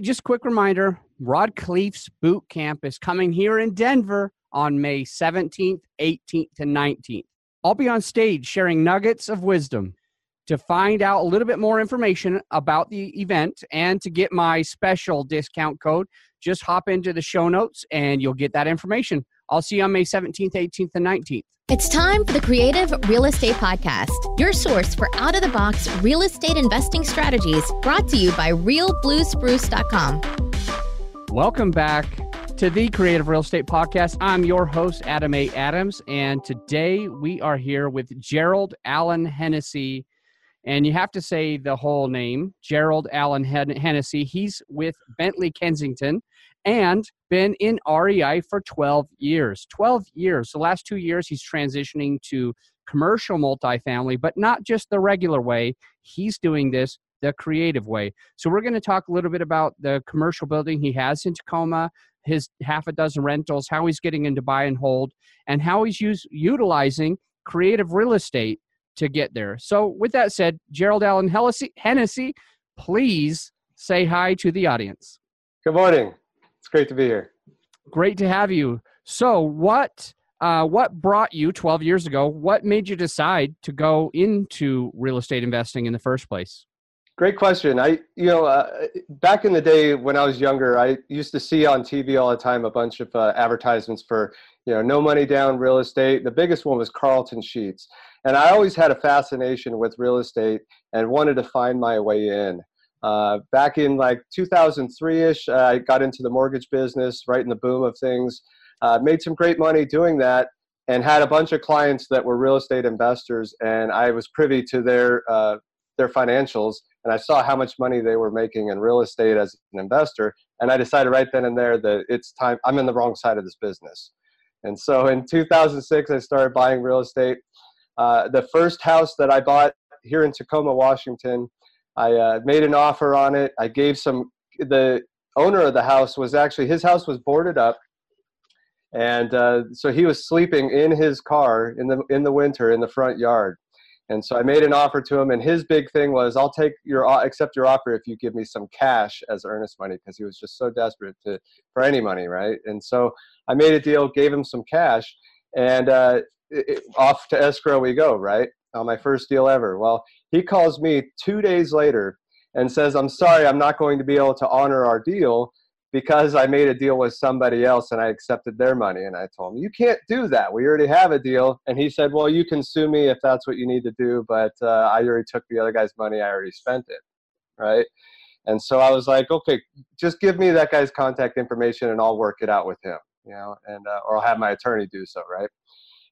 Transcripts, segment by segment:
Just quick reminder Rod Khleif's boot camp is coming here in Denver on May 17th, 18th, and 19th. I'll be on stage sharing nuggets of wisdom. To find out a little bit more information about the event and to get my special discount code, just hop into the show notes and you'll get that information. I'll see you on May 17th, 18th, and 19th. It's time for the Creative Real Estate Podcast, your source for out of the box real estate investing strategies brought to you by realbluespruce.com. Welcome back to the Creative Real Estate Podcast. I'm your host, Adam A. Adams, and today we are here with Gerald Allen Hennessy. And you have to say the whole name, Gerald Allen Hennessy. He's with Bentley Kensington and been in REI for 12 years. 12 years. The last two years, he's transitioning to commercial multifamily, but not just the regular way. He's doing this the creative way. So, we're going to talk a little bit about the commercial building he has in Tacoma, his half a dozen rentals, how he's getting into buy and hold, and how he's use, utilizing creative real estate to get there. So, with that said, Gerald Allen Hennessy, please say hi to the audience. Good morning. It's great to be here. Great to have you. So, what uh, what brought you 12 years ago? What made you decide to go into real estate investing in the first place? Great question. I, you know, uh, back in the day when I was younger, I used to see on TV all the time a bunch of uh, advertisements for, you know, no money down real estate. The biggest one was Carleton Sheets, and I always had a fascination with real estate and wanted to find my way in. Uh, back in like 2003ish, uh, I got into the mortgage business right in the boom of things. Uh, made some great money doing that, and had a bunch of clients that were real estate investors, and I was privy to their uh, their financials, and I saw how much money they were making in real estate as an investor, and I decided right then and there that it's time. I'm in the wrong side of this business, and so in 2006, I started buying real estate. Uh, the first house that I bought here in Tacoma, Washington I uh, made an offer on it. I gave some. The owner of the house was actually his house was boarded up, and uh, so he was sleeping in his car in the in the winter in the front yard. And so I made an offer to him, and his big thing was, "I'll take your accept your offer if you give me some cash as earnest money," because he was just so desperate to for any money, right? And so I made a deal, gave him some cash, and uh, it, off to escrow we go, right? On my first deal ever. Well, he calls me two days later and says, I'm sorry, I'm not going to be able to honor our deal because I made a deal with somebody else and I accepted their money. And I told him, You can't do that. We already have a deal. And he said, Well, you can sue me if that's what you need to do, but uh, I already took the other guy's money. I already spent it. Right. And so I was like, Okay, just give me that guy's contact information and I'll work it out with him, you know, and, uh, or I'll have my attorney do so. Right.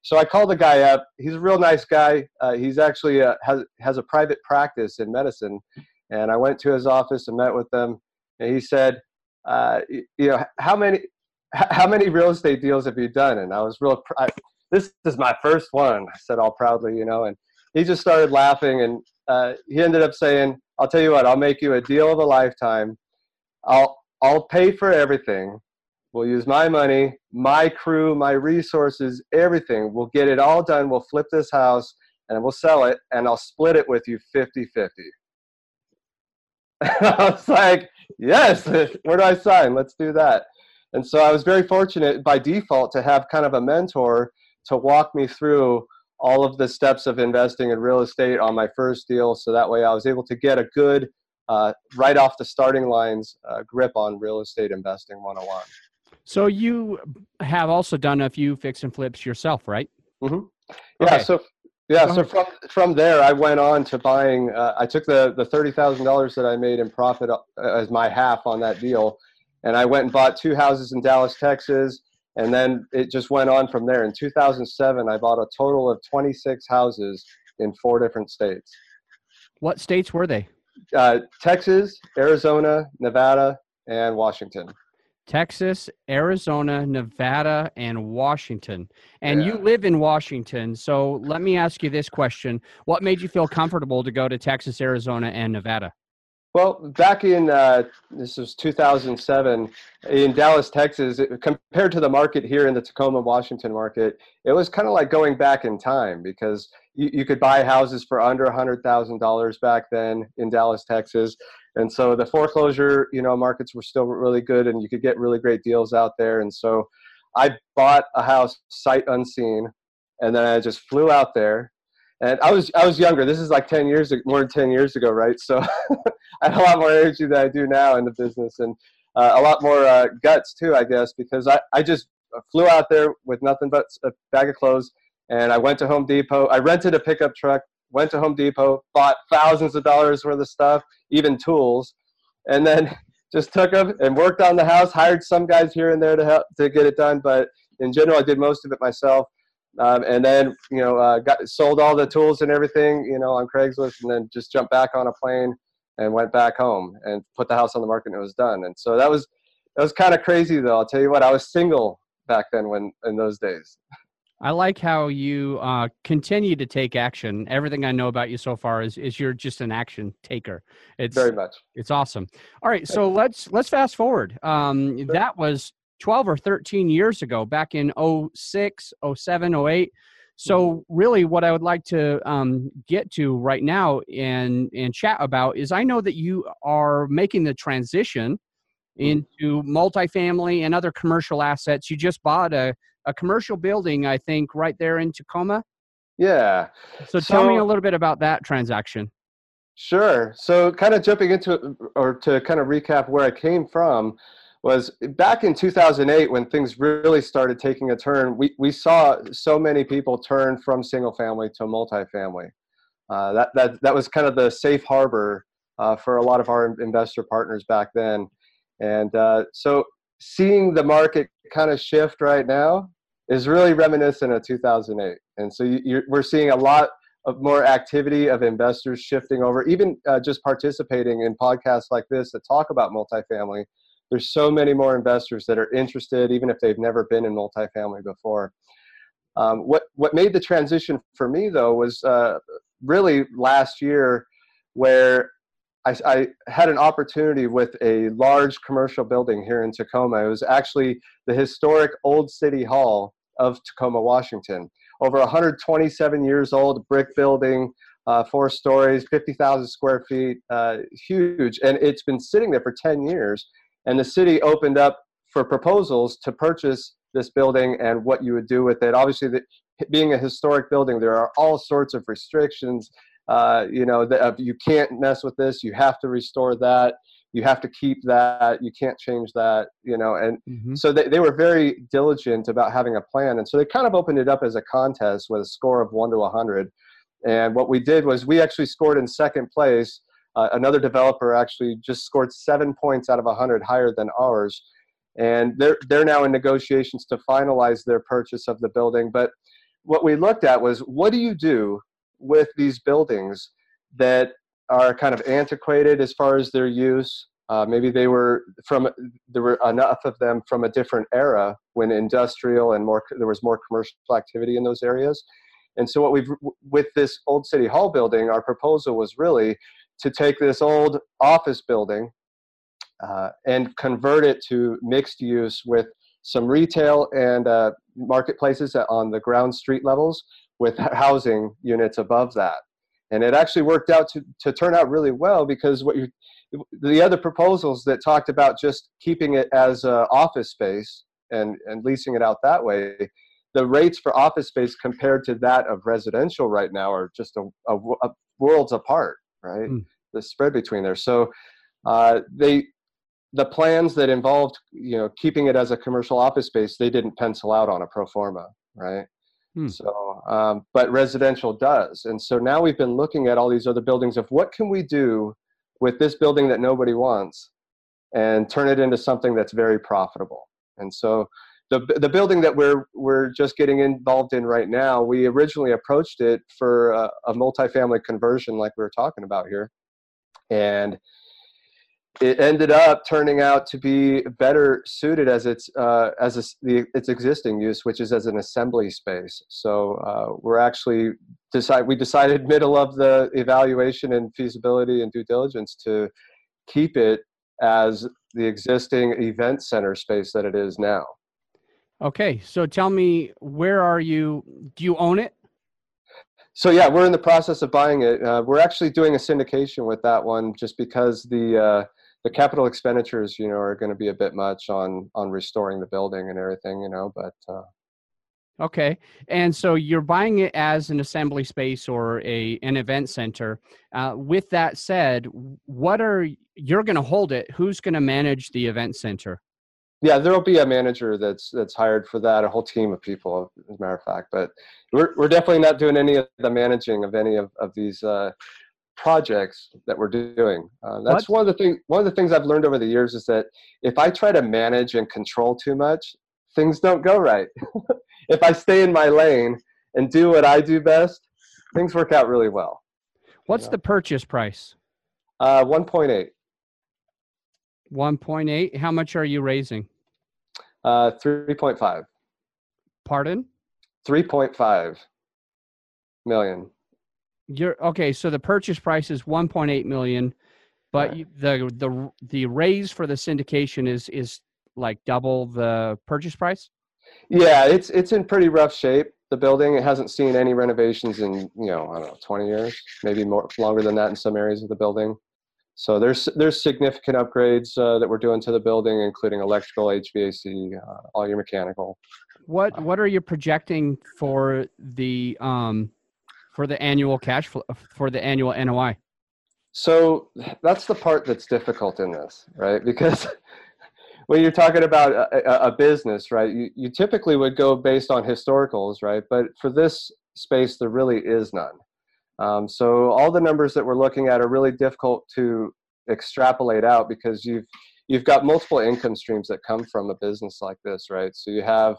So I called the guy up. He's a real nice guy. Uh, he's actually a, uh, has has a private practice in medicine, and I went to his office and met with them. And he said, uh, "You know, how many how many real estate deals have you done?" And I was real. I, this is my first one. I said all proudly, you know. And he just started laughing, and uh, he ended up saying, "I'll tell you what. I'll make you a deal of a lifetime. I'll I'll pay for everything." We'll use my money, my crew, my resources, everything. We'll get it all done. We'll flip this house and we'll sell it and I'll split it with you 50 50. I was like, yes, where do I sign? Let's do that. And so I was very fortunate by default to have kind of a mentor to walk me through all of the steps of investing in real estate on my first deal. So that way I was able to get a good, uh, right off the starting lines, uh, grip on real estate investing 101. So you have also done a few fix and flips yourself, right? Mm-hmm. Yeah. Okay. So yeah. So from from there, I went on to buying. Uh, I took the the thirty thousand dollars that I made in profit uh, as my half on that deal, and I went and bought two houses in Dallas, Texas, and then it just went on from there. In 2007, I bought a total of 26 houses in four different states. What states were they? Uh, Texas, Arizona, Nevada, and Washington. Texas, Arizona, Nevada, and Washington. And yeah. you live in Washington. So let me ask you this question What made you feel comfortable to go to Texas, Arizona, and Nevada? Well, back in uh, this was 2007 in Dallas, Texas, it, compared to the market here in the Tacoma, Washington market, it was kind of like going back in time because you, you could buy houses for under $100,000 back then in Dallas, Texas And so the foreclosure, you know, markets were still really good, and you could get really great deals out there. And so I bought a house sight unseen, and then I just flew out there. And I was I was younger. This is like ten years more than ten years ago, right? So I had a lot more energy than I do now in the business, and uh, a lot more uh, guts too, I guess, because I I just flew out there with nothing but a bag of clothes, and I went to Home Depot. I rented a pickup truck, went to Home Depot, bought thousands of dollars worth of stuff, even tools, and then just took them and worked on the house. Hired some guys here and there to help to get it done, but in general, I did most of it myself. Um, and then you know uh, got sold all the tools and everything you know on Craigslist, and then just jumped back on a plane and went back home and put the house on the market, and it was done. And so that was that was kind of crazy, though. I'll tell you what, I was single back then when in those days. I like how you uh, continue to take action. Everything I know about you so far is is you're just an action taker. It's very much. It's awesome. All right, so let's let's fast forward. Um, sure. That was 12 or 13 years ago, back in 06, 07, 08. So mm-hmm. really, what I would like to um, get to right now and and chat about is I know that you are making the transition mm-hmm. into multifamily and other commercial assets. You just bought a a commercial building, I think, right there in Tacoma. Yeah. So, so tell me a little bit about that transaction. Sure. So, kind of jumping into it, or to kind of recap where I came from, was back in 2008 when things really started taking a turn. We, we saw so many people turn from single family to multifamily. Uh, that, that, that was kind of the safe harbor uh, for a lot of our investor partners back then. And uh, so, seeing the market kind of shift right now is really reminiscent of 2008. And so you, we're seeing a lot of more activity of investors shifting over, even uh, just participating in podcasts like this that talk about multifamily. There's so many more investors that are interested, even if they've never been in multifamily before. Um, what what made the transition for me though was uh, really last year, where I, I, had an opportunity with a large commercial building here in Tacoma. It was actually the historic Old City Hall of Tacoma, Washington. Over 127 years old, brick building, uh, four stories, 50,000 square feet, uh, huge. And it's been sitting there for 10 years. And the city opened up for proposals to purchase this building and what you would do with it. Obviously, the, being a historic building, there are all sorts of restrictions. Uh, you know, the, you can't mess with this. You have to restore that you have to keep that you can't change that you know and mm-hmm. so they, they were very diligent about having a plan and so they kind of opened it up as a contest with a score of 1 to 100 and what we did was we actually scored in second place. Uh, another developer actually just scored seven points out of 100 higher than ours. And they're, they're now in negotiations to finalize their purchase of the building. But what we looked at was what do you do with these buildings that are kind of antiquated as far as their use. Uh, maybe they were from there were enough of them from a different era when industrial and more there was more commercial activity in those areas. And so what we've with this old city hall building, our proposal was really to take this old office building uh, and convert it to mixed use with some retail and uh, marketplaces on the ground street levels with housing units above that and it actually worked out to, to turn out really well because what you the other proposals that talked about just keeping it as a office space and, and leasing it out that way the rates for office space compared to that of residential right now are just a, a, a worlds apart right? Mm. the spread between there. So uh, they the plans that involved you know keeping it as a commercial office space they didn't pencil out on a pro forma right Hmm. So, um, but residential does. And so now we've been looking at all these other buildings of what can we do with this building that nobody wants and turn it into something that's very profitable. And so the, the building that we're, we're just getting involved in right now, we originally approached it for a, a multifamily conversion like we were talking about here. And it ended up turning out to be better suited as its uh, as a, the, its existing use, which is as an assembly space. So uh, we're actually decide we decided middle of the evaluation and feasibility and due diligence to keep it as the existing event center space that it is now. Okay, so tell me, where are you? Do you own it? So yeah, we're in the process of buying it. Uh, we're actually doing a syndication with that one, just because the uh, the capital expenditures, you know, are going to be a bit much on on restoring the building and everything, you know. But uh, Okay, and so you're buying it as an assembly space or a an event center. Uh, with that said, what are you're going to hold it? Who's going to manage the event center? Yeah, there'll be a manager that's that's hired for that, a whole team of people, as a matter of fact. But we're we're definitely not doing any of the managing of any of of these uh, projects that we're doing. Uh, that's what? one of the things. One of the things I've learned over the years is that if I try to manage and control too much, things don't go right. if I stay in my lane and do what I do best, things work out really well. What's you know? the purchase price? Uh, 1.8. 1.8. How much are you raising? Uh, 3.5. Pardon? 3.5 million. You're okay. So the purchase price is 1.8 million, but right. the the the raise for the syndication is is like double the purchase price. Yeah, it's it's in pretty rough shape. The building it hasn't seen any renovations in you know I don't know 20 years, maybe more longer than that in some areas of the building. So there's there's significant upgrades uh, that we're doing to the building, including electrical, HVAC, uh, all your mechanical. What what are you projecting for the um for the annual cash flow for the annual NOI? So that's the part that's difficult in this, right? Because when you're talking about a, a, business, right, you, you typically would go based on historicals, right? But for this space, there really is none. Um, so all the numbers that we're looking at are really difficult to extrapolate out because you've you've got multiple income streams that come from a business like this, right? So you have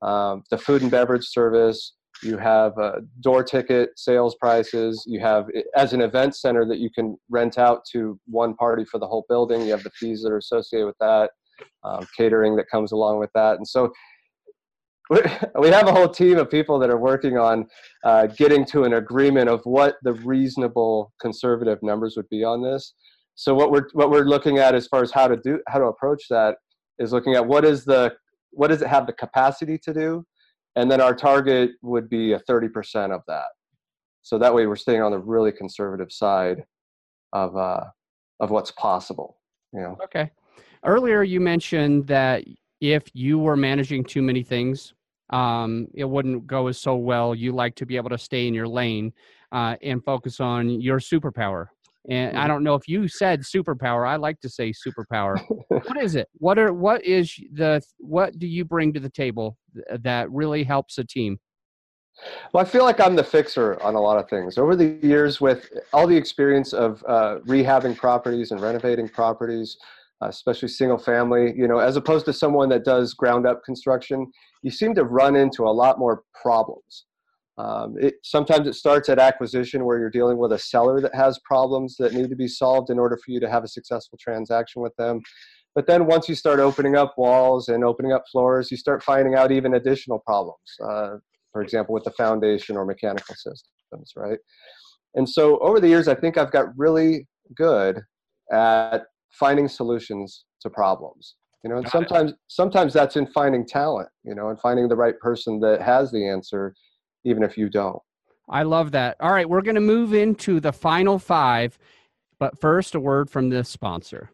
um, the food and beverage service, you have uh, door ticket sales prices, you have as an event center that you can rent out to one party for the whole building. You have the fees that are associated with that um, catering that comes along with that. And so we have a whole team of people that are working on uh, getting to an agreement of what the reasonable conservative numbers would be on this. So what we're what we're looking at as far as how to do how to approach that is looking at what is the what does it have the capacity to do, and then our target would be a 30% of that. So that way we're staying on the really conservative side of uh, of what's possible. You know. Okay. Earlier, you mentioned that if you were managing too many things, um, it wouldn't go as so well. You like to be able to stay in your lane uh, and focus on your superpower. And I mm-hmm. don't know if you said superpower. I like to say superpower. what is it? What are what is the what do you bring to the table that really helps a team? Well, I feel like I'm the fixer on a lot of things. Over the years, with all the experience of uh, rehabbing properties and renovating properties, uh, especially single family, you know, as opposed to someone that does ground up construction, you seem to run into a lot more problems. Um, it, sometimes it starts at acquisition where you're dealing with a seller that has problems that need to be solved in order for you to have a successful transaction with them. But then once you start opening up walls and opening up floors, you start finding out even additional problems. Uh, for example, with the foundation or mechanical systems, right? And so over the years, I think I've got really good at finding solutions to problems you know and Got sometimes it. sometimes that's in finding talent you know and finding the right person that has the answer even if you don't. I love that. All right we're going to move into the final five but first a word from this sponsor.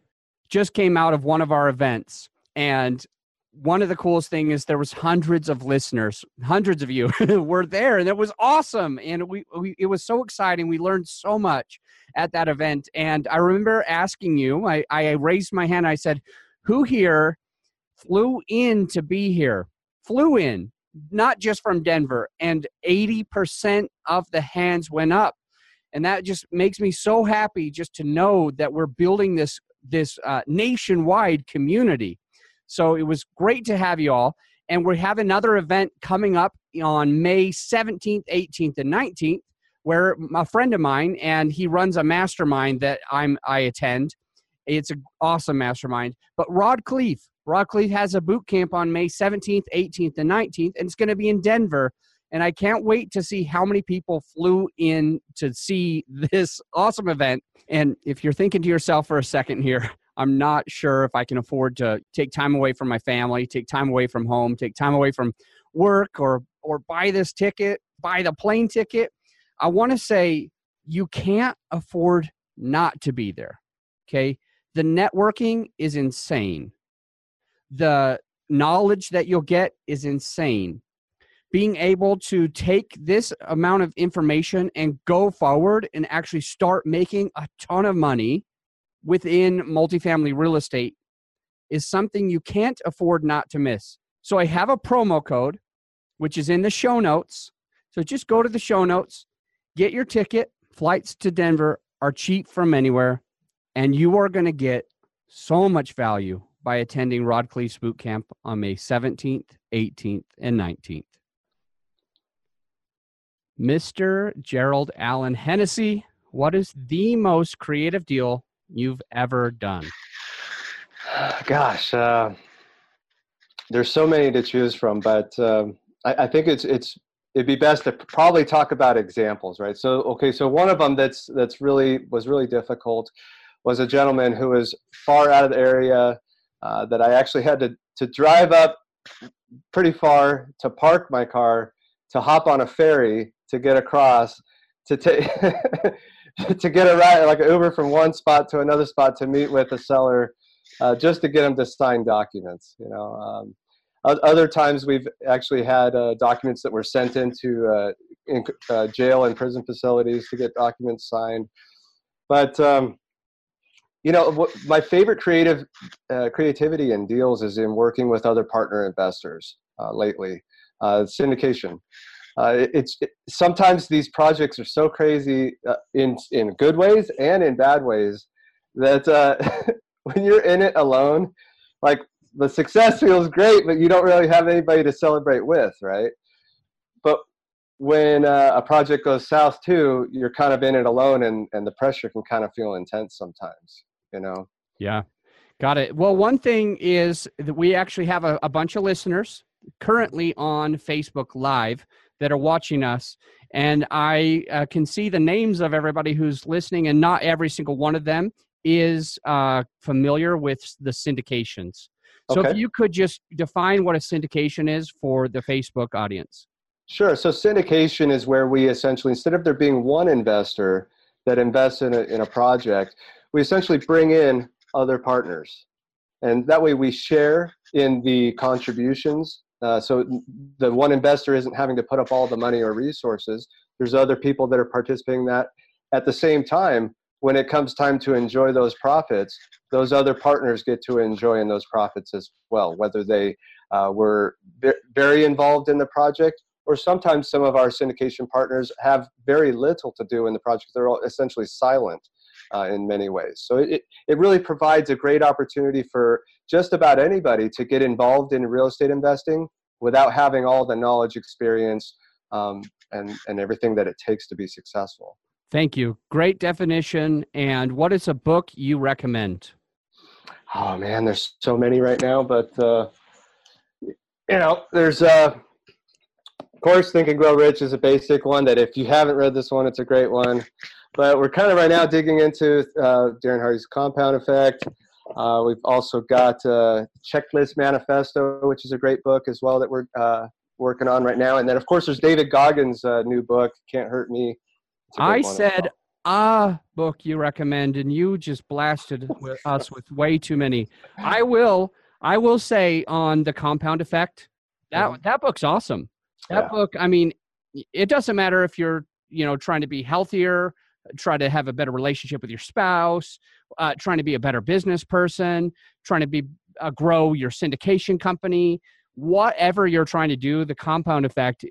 Just came out of one of our events and one of the coolest thing is there was hundreds of listeners hundreds of you were there and it was awesome and we, we, it was so exciting. We learned so much at that event and i remember asking you i, I raised my hand i said who here flew in to be here? Flew in not just from denver and 80% of the hands went up and that just makes me so happy just to know that we're building this this uh, nationwide community so it was great to have you all. And we have another event coming up on May 17th, 18th, and 19th, where a friend of mine and he runs a mastermind that I'm I attend. It's an awesome mastermind. But Rod Khleif, Rod Khleif has a boot camp on May 17th, 18th, and 19th, and it's going to be in Denver. And I can't wait to see how many people flew in to see this awesome event. And if you're thinking to yourself for a second here, I'm not sure if I can afford to take time away from my family, take time away from home, take time away from work or or buy this ticket, buy the plane ticket. I want to say you can't afford not to be there. Okay. The networking is insane. The knowledge that you'll get is insane. Being able to take this amount of information and go forward and actually start making a ton of money within multifamily real estate is something you can't afford not to miss. So I have a promo code, which is in the show notes. So just go to the show notes, get your ticket. Flights to Denver are cheap from anywhere, and you are going to get so much value by attending Rod Khleif's boot camp on May 17th, 18th, and 19th. Mr. Gerald Allen Hennessy, what is the most creative deal you've ever done? Gosh, uh, there's so many to choose from, but um, I, I, think it's it's it'd be best to probably talk about examples, right? So, okay, so one of them that's that's really was really difficult was a gentleman who was far out of the area uh, that I actually had to to drive up pretty far to park my car to hop on a ferry to get across to take to get a ride like an Uber from one spot to another spot to meet with a seller uh, just to get them to sign documents. You know, um, other times we've actually had uh, documents that were sent into uh, in, uh, jail and prison facilities to get documents signed. But um, you know, what, my favorite creative uh, creativity in deals is in working with other partner investors uh, lately. syndication. Uh, it's it, sometimes these projects are so crazy uh, in in good ways and in bad ways that uh, when you're in it alone, like the success feels great, but you don't really have anybody to celebrate with, right? But when uh, a project goes south too, you're kind of in it alone, and and the pressure can kind of feel intense sometimes, you know. Yeah, got it. Well, one thing is that we actually have a, a bunch of listeners currently on Facebook Live that are watching us. And I uh, can see the names of everybody who's listening, and not every single one of them is uh, familiar with the syndications. So okay. if you could just define what a syndication is for the Facebook audience. Sure. So syndication is where we essentially, instead of there being one investor that invests in a, in a project, we essentially bring in other partners. And that way we share in the contributions uh, so the one investor isn't having to put up all the money or resources. There's other people that are participating in that. At the same time, when it comes time to enjoy those profits, those other partners get to enjoy in those profits as well, whether they uh, were very involved in the project or sometimes some of our syndication partners have very little to do in the project. They're essentially silent uh, in many ways. So it, it really provides a great opportunity for just about anybody to get involved in real estate investing without having all the knowledge, experience, um, and, and everything that it takes to be successful. Thank you. Great definition. And what is a book you recommend? Oh man, there's so many right now, but uh, you know, there's uh, of course, Think and Grow Rich is a basic one. That if you haven't read this one, it's a great one. But we're kind of right now digging into uh, Darren Hardy's Compound Effect. Uh, we've also got uh, Checklist Manifesto, which is a great book as well that we're uh, working on right now. And then, of course, there's David Goggins' uh, new book, Can't Hurt Me. I said a book you recommend, and you just blasted with us with way too many. I will, I will say on the Compound Effect, that mm-hmm. that book's awesome. That yeah. book, I mean, it doesn't matter if you're, you know, trying to be healthier, try to have a better relationship with your spouse, uh, trying to be a better business person, trying to be uh, grow your syndication company, whatever you're trying to do, the compound effect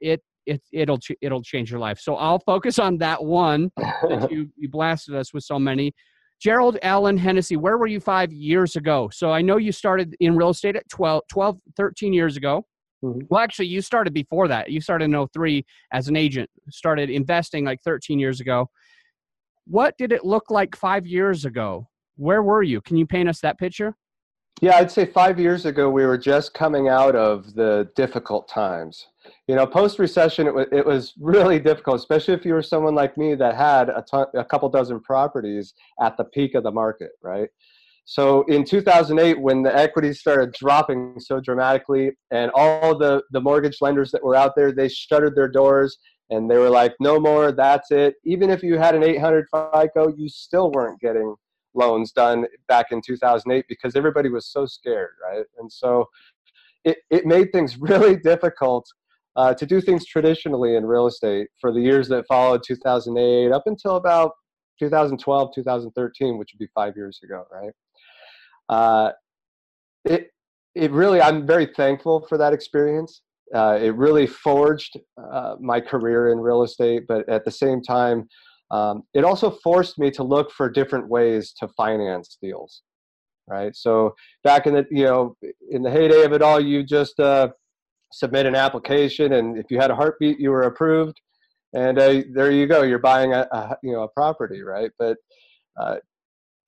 it it it'll it'll change your life. So I'll focus on that one that you you blasted us with so many. Gerald Allen Hennessy, where were you five years ago? So I know you started in real estate at 12, 12 13 years ago. Mm-hmm. Well, actually, you started before that. You started in 03 as an agent, started investing like 13 years ago. What did it look like five years ago? Where were you? Can you paint us that picture? Yeah, I'd say five years ago, we were just coming out of the difficult times. You know, post recession, it, w- it was really difficult, especially if you were someone like me that had a, ton- a couple dozen properties at the peak of the market, right? So in 2008, when the equities started dropping so dramatically, and all the, the mortgage lenders that were out there, they shuttered their doors and they were like, no more, that's it. Even if you had an 800 FICO, you still weren't getting loans done back in 2008 because everybody was so scared, right? And so it, it made things really difficult uh, to do things traditionally in real estate for the years that followed 2008 up until about 2012, 2013, which would be five years ago, right? Uh, it, it really, I'm very thankful for that experience. Uh, it really forged uh, my career in real estate, but at the same time, um, it also forced me to look for different ways to finance deals. Right. So back in the you know in the heyday of it all, you just uh, submit an application, and if you had a heartbeat, you were approved, and uh, there you go. You're buying a, a, you know a property, right? But uh,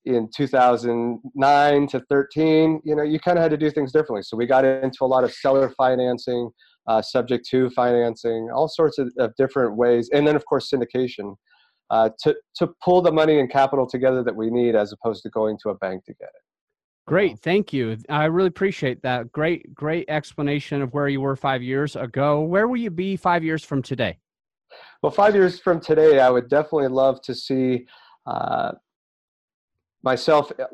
in 2009 to 13, you know, you kind of had to do things differently. So we got into a lot of seller financing, uh, subject to financing, all sorts of, of, different ways, and then of course syndication uh, to to pull the money and capital together that we need, as opposed to going to a bank to get it. Great, thank you. I really appreciate that. Great, great explanation of where you were five years ago. Where will you be five years from today? Well, five years from today, I would definitely love to see uh, myself uh,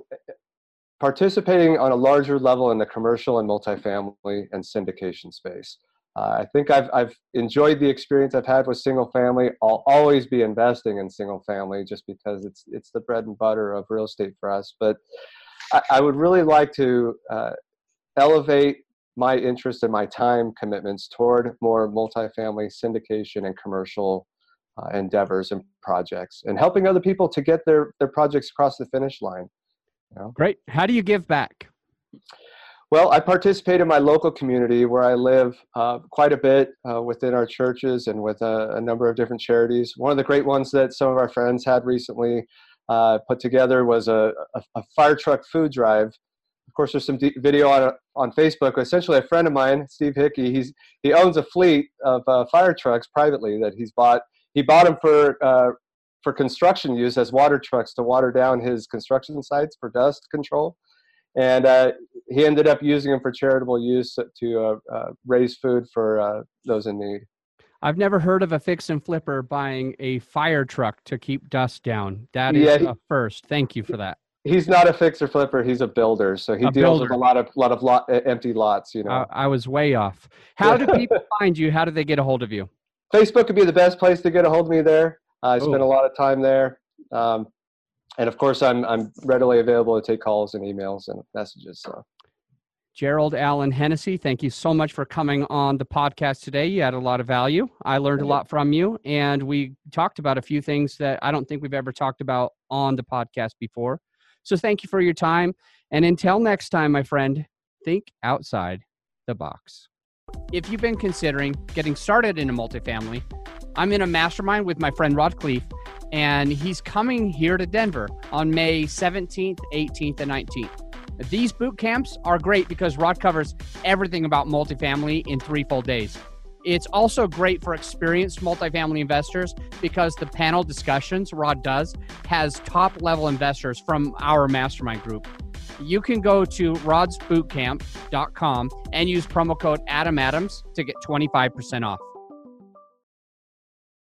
participating on a larger level in the commercial and multifamily and syndication space. Uh, I think I've, I've enjoyed the experience I've had with single family. I'll always be investing in single family just because it's it's the bread and butter of real estate for us. But I, I would really like to uh, elevate my interest and my time commitments toward more multifamily syndication and commercial uh, endeavors and projects and helping other people to get their, their projects across the finish line. You know? Great. How do you give back? Well, I participate in my local community where I live uh, quite a bit uh, within our churches and with a, a, number of different charities. One of the great ones that some of our friends had recently uh, put together was a, a, a, fire truck food drive. Of course, there's some d- video on on Facebook. Essentially, a friend of mine, Steve Hickey, he's he owns a fleet of uh, fire trucks privately that he's bought he bought them for uh, for construction use as water trucks to water down his construction sites for dust control, and uh, he ended up using them for charitable use to uh, uh raise food for uh, those in need. I've never heard of a fix and flipper buying a fire truck to keep dust down. That is yeah, he, a first. Thank you for that. He's not a fixer flipper. He's a builder, so he a deals builder. with a lot of lot of lot, empty lots. You know, I, I was way off. How do people find you? How do they get a hold of you? Facebook would be the best place to get a hold of me there. I Ooh. spend a lot of time there. Um, and of course, I'm, I'm readily available to take calls and emails and messages. So. Gerald Allen Hennessy, thank you so much for coming on the podcast today. You had a lot of value. I learned a lot from you, and we talked about a few things that I don't think we've ever talked about on the podcast before. So thank you for your time. And until next time, my friend, think outside the box. If you've been considering getting started in a multifamily, I'm in a mastermind with my friend Rod Khleif, and he's coming here to Denver on May 17th, 18th, and 19th. These boot camps are great because Rod covers everything about multifamily in three full days. It's also great for experienced multifamily investors because the panel discussions Rod does has top level investors from our mastermind group you can go to rodsbootcamp.com and use promo code Adam Adams to get 25% off.